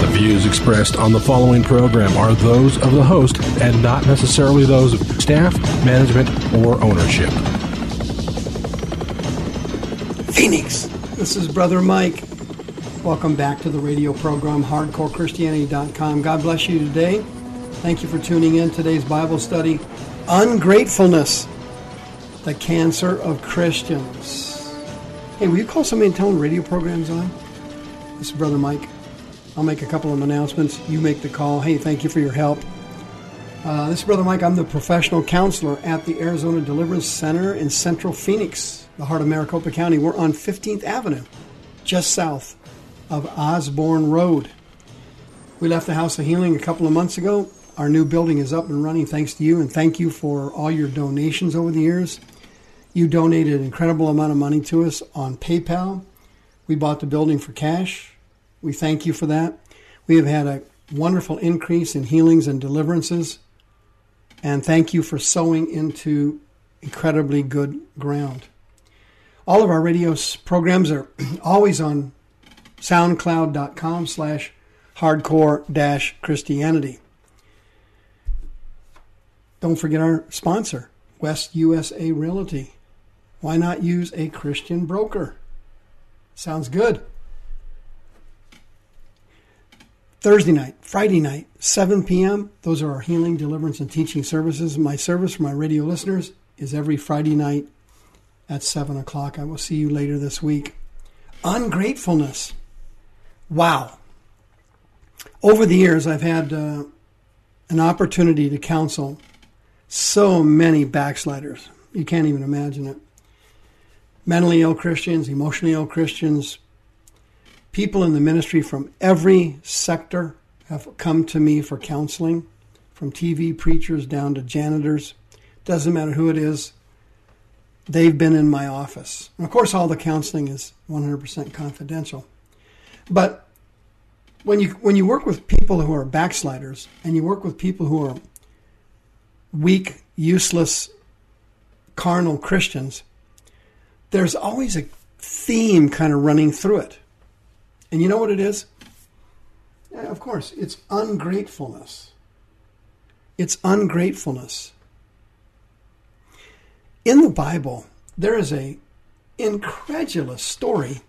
The views expressed on the following program are those of the host and not necessarily those of staff, management, or ownership. Phoenix. This is Brother Mike. Welcome back to the radio program, HardcoreChristianity.com. God bless you today. Thank you for tuning in. Today's Bible study Ungratefulness, the Cancer of Christians. Hey, will you call somebody and tell them radio program's on? This is Brother Mike. I'll make a couple of announcements. You make the call. Hey, thank you for your help. Uh, this is Brother Mike. I'm the professional counselor at the Arizona Deliverance Center in Central Phoenix, the heart of Maricopa County. We're on 15th Avenue, just south of Osborne Road. We left the House of Healing a couple of months ago. Our new building is up and running thanks to you, and thank you for all your donations over the years. You donated an incredible amount of money to us on PayPal. We bought the building for cash. We thank you for that. We have had a wonderful increase in healings and deliverances. And thank you for sowing into incredibly good ground. All of our radio programs are always on soundcloud.com slash hardcore dash Christianity. Don't forget our sponsor, West USA Realty. Why not use a Christian broker? Sounds good. Thursday night, Friday night, 7 p.m. Those are our healing, deliverance, and teaching services. My service for my radio listeners is every Friday night at 7 o'clock. I will see you later this week. Ungratefulness. Wow. Over the years, I've had uh, an opportunity to counsel so many backsliders. You can't even imagine it. Mentally ill Christians, emotionally ill Christians, people in the ministry from every sector have come to me for counseling, from TV preachers down to janitors. Doesn't matter who it is, they've been in my office. And of course, all the counseling is 100% confidential. But when you when you work with people who are backsliders and you work with people who are weak, useless, carnal Christians, there's always a theme kind of running through it. And you know what it is? Yeah, of course, it's ungratefulness. It's ungratefulness. In the Bible, there is a incredulous story,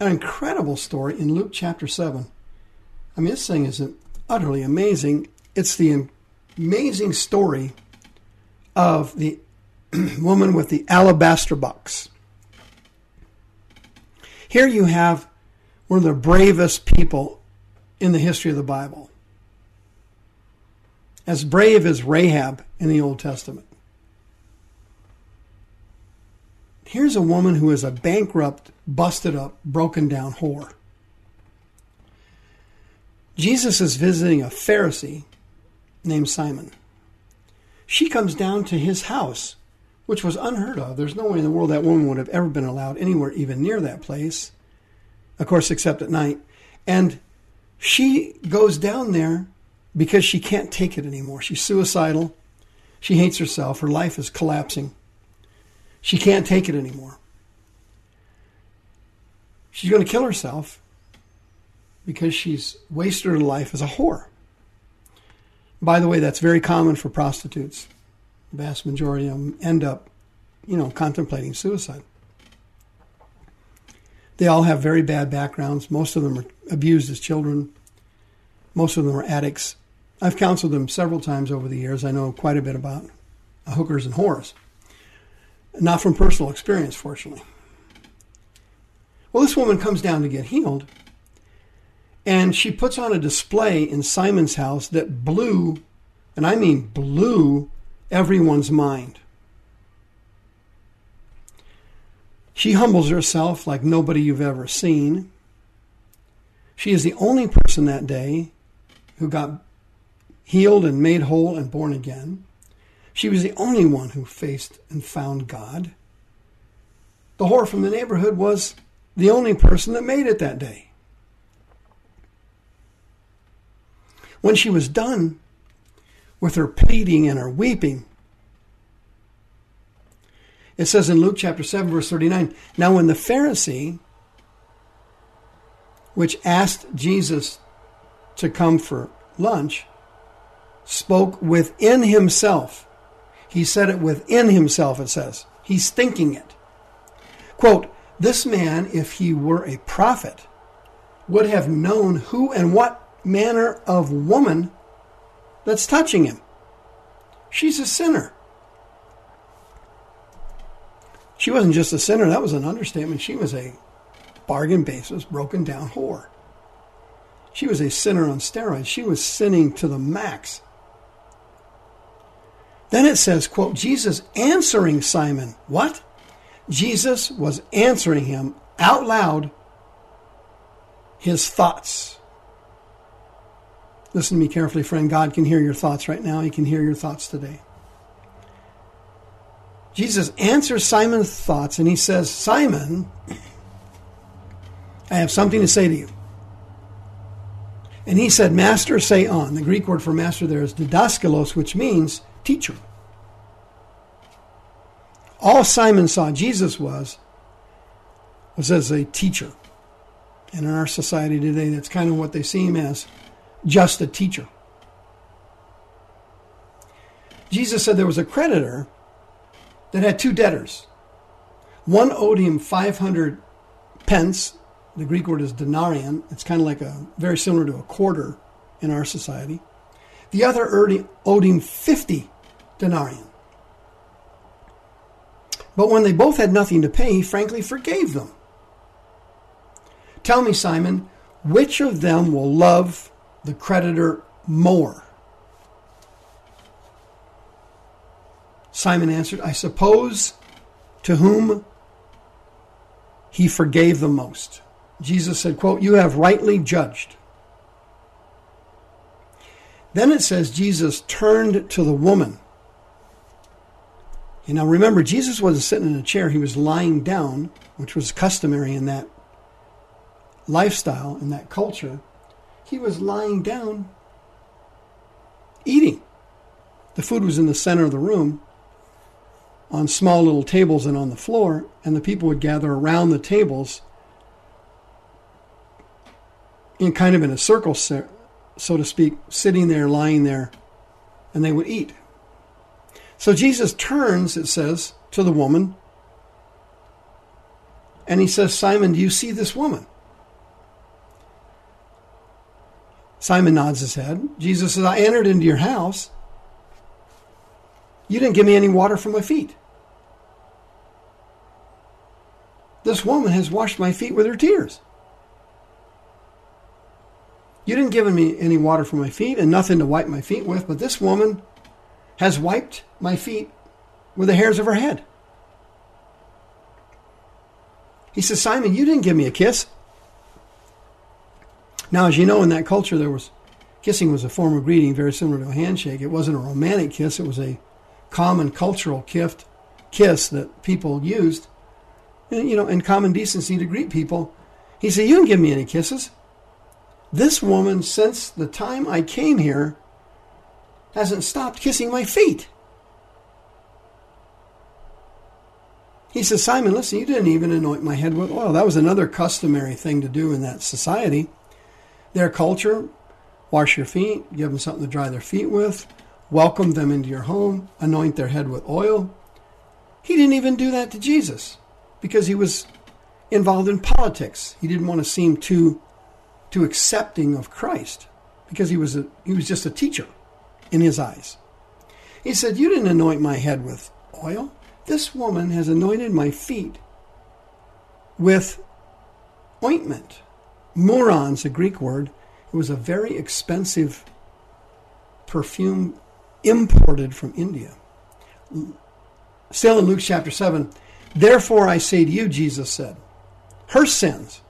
an incredible story in Luke chapter 7. I mean, this thing is utterly amazing. It's the amazing story of the woman with the alabaster box. Here you have one of the bravest people in the history of the Bible. As brave as Rahab in the Old Testament. Here's a woman who is a bankrupt, busted up, broken down whore. Jesus is visiting a Pharisee named Simon. She comes down to his house, which was unheard of. There's no way in the world that woman would have ever been allowed anywhere even near that place, of course, except at night. And she goes down there because she can't take it anymore. She's suicidal. She hates herself. Her life is collapsing. She can't take it anymore. She's going to kill herself because she's wasted her life as a whore. By the way, that's very common for prostitutes. Vast majority of them end up, you know, contemplating suicide. They all have very bad backgrounds. Most of them are abused as children. Most of them are addicts. I've counseled them several times over the years. I know quite a bit about hookers and whores. Not from personal experience, fortunately. Well, this woman comes down to get healed, and she puts on a display in Simon's house that blew, and I mean blew, everyone's mind. She humbles herself like nobody you've ever seen. She is the only person that day who got healed and made whole and born again. She was the only one who faced and found God. The whore from the neighborhood was the only person that made it that day. When she was done with her pleading and her weeping, it says in Luke chapter 7, verse 39 Now, when the Pharisee, which asked Jesus to come for lunch, spoke within himself, he said it within himself, it says. He's thinking it. Quote, This man, if he were a prophet, would have known who and what manner of woman that's touching him. She's a sinner. She wasn't just a sinner, that was an understatement. She was a bargain basis, broken down whore. She was a sinner on steroids. She was sinning to the max. Then it says, quote, Jesus answering Simon. What? Jesus was answering him out loud his thoughts. Listen to me carefully, friend. God can hear your thoughts right now. He can hear your thoughts today. Jesus answers Simon's thoughts and he says, Simon, I have something to say to you. And he said, Master, say on. The Greek word for master there is didaskalos, which means teacher. All Simon saw Jesus was was as a teacher. And in our society today, that's kind of what they see him as just a teacher. Jesus said there was a creditor that had two debtors. One owed him 500 pence. The Greek word is denarion. It's kind of like a very similar to a quarter in our society. The other owed him 50 denarion. But when they both had nothing to pay, he frankly forgave them. Tell me, Simon, which of them will love the creditor more? Simon answered, I suppose to whom he forgave the most. Jesus said, quote, You have rightly judged. Then it says Jesus turned to the woman. You know, remember, Jesus wasn't sitting in a chair, he was lying down, which was customary in that lifestyle, in that culture. He was lying down eating. The food was in the center of the room on small little tables and on the floor, and the people would gather around the tables in kind of in a circle, so to speak, sitting there, lying there, and they would eat. So Jesus turns, it says, to the woman, and he says, Simon, do you see this woman? Simon nods his head. Jesus says, I entered into your house. You didn't give me any water for my feet. This woman has washed my feet with her tears. You didn't give me any water for my feet and nothing to wipe my feet with, but this woman has wiped my feet with the hairs of her head. He says, Simon, you didn't give me a kiss. Now, as you know, in that culture, there was kissing was a form of greeting very similar to a handshake. It wasn't a romantic kiss; it was a common cultural gift kiss that people used, you know, in common decency to greet people. He said, "You didn't give me any kisses." This woman, since the time I came here, hasn't stopped kissing my feet. He says, Simon, listen, you didn't even anoint my head with oil. That was another customary thing to do in that society. Their culture, wash your feet, give them something to dry their feet with, welcome them into your home, anoint their head with oil. He didn't even do that to Jesus because he was involved in politics. He didn't want to seem too too accepting of Christ because he was a, he was just a teacher in his eyes. He said, "You didn't anoint my head with oil. This woman has anointed my feet with ointment." Mouron's a Greek word. It was a very expensive perfume imported from India. Still in Luke chapter 7, Therefore I say to you, Jesus said, her sins,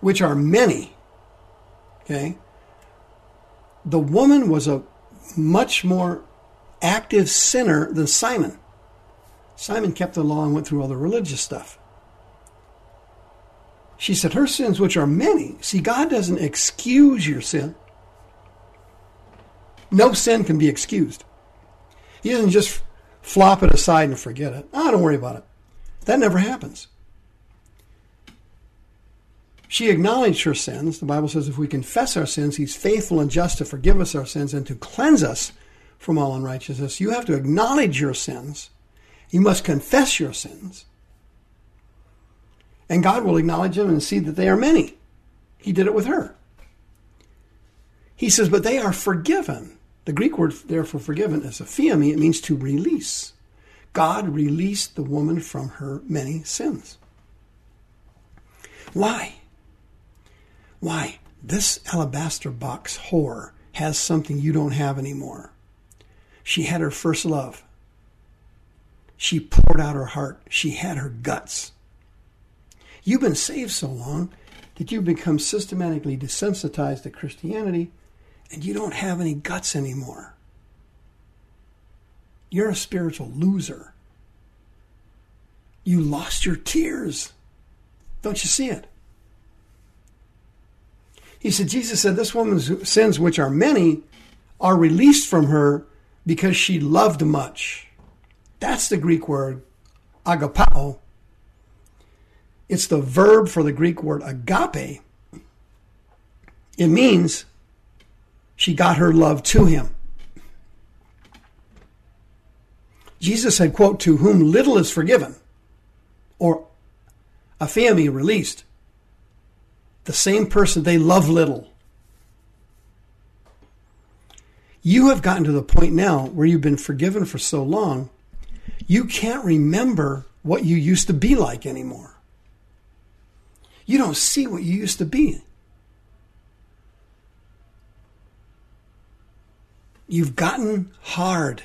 which are many, okay, the woman was a much more active sinner than Simon. Simon kept the law and went through all the religious stuff. She said, Her sins, which are many. See, God doesn't excuse your sin. No sin can be excused. He doesn't just flop it aside and forget it. Oh, don't worry about it. That never happens. She acknowledged her sins. The Bible says if we confess our sins, He's faithful and just to forgive us our sins and to cleanse us from all unrighteousness. You have to acknowledge your sins. You must confess your sins. And God will acknowledge them and see that they are many. He did it with her. He says, but they are forgiven. The Greek word there for forgiven is aphiemi. It means to release. God released the woman from her many sins. Why? Why? This alabaster box whore has something you don't have anymore. She had her first love. She poured out her heart. She had her guts. You've been saved so long that you've become systematically desensitized to Christianity and you don't have any guts anymore. You're a spiritual loser. You lost your tears. Don't you see it? He said, Jesus said, This woman's sins, which are many, are released from her because she loved much. That's the Greek word agapao. It's the verb for the Greek word agape. It means she got her love to him. Jesus said, quote, to whom little is forgiven, or aphiemi released, the same person they love little. You have gotten to the point now where you've been forgiven for so long, you can't remember what you used to be like anymore. You don't see what you used to be. You've gotten hard.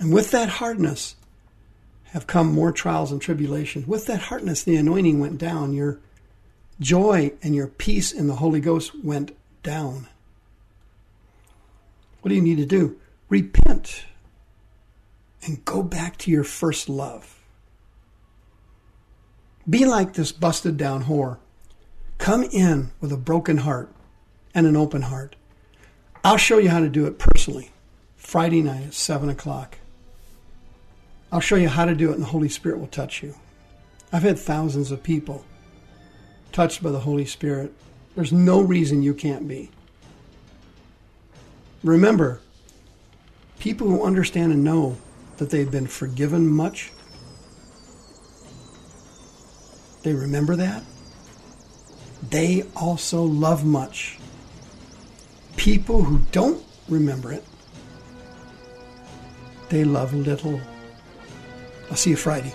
And with that hardness have come more trials and tribulations. With that hardness, the anointing went down. Your joy and your peace in the Holy Ghost went down. What do you need to do? Repent and go back to your first love. Be like this busted down whore. Come in with a broken heart and an open heart. I'll show you how to do it personally. Friday night at 7 o'clock. I'll show you how to do it, and the Holy Spirit will touch you. I've had thousands of people touched by the Holy Spirit. There's no reason you can't be. Remember, people who understand and know that they've been forgiven much, they remember that. They also love much people who don't remember it, they love little. I'll see you Friday.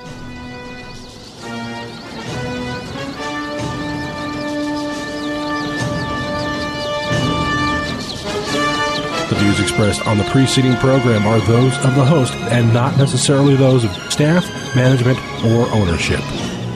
The views expressed on the preceding program are those of the host and not necessarily those of staff, management, or ownership.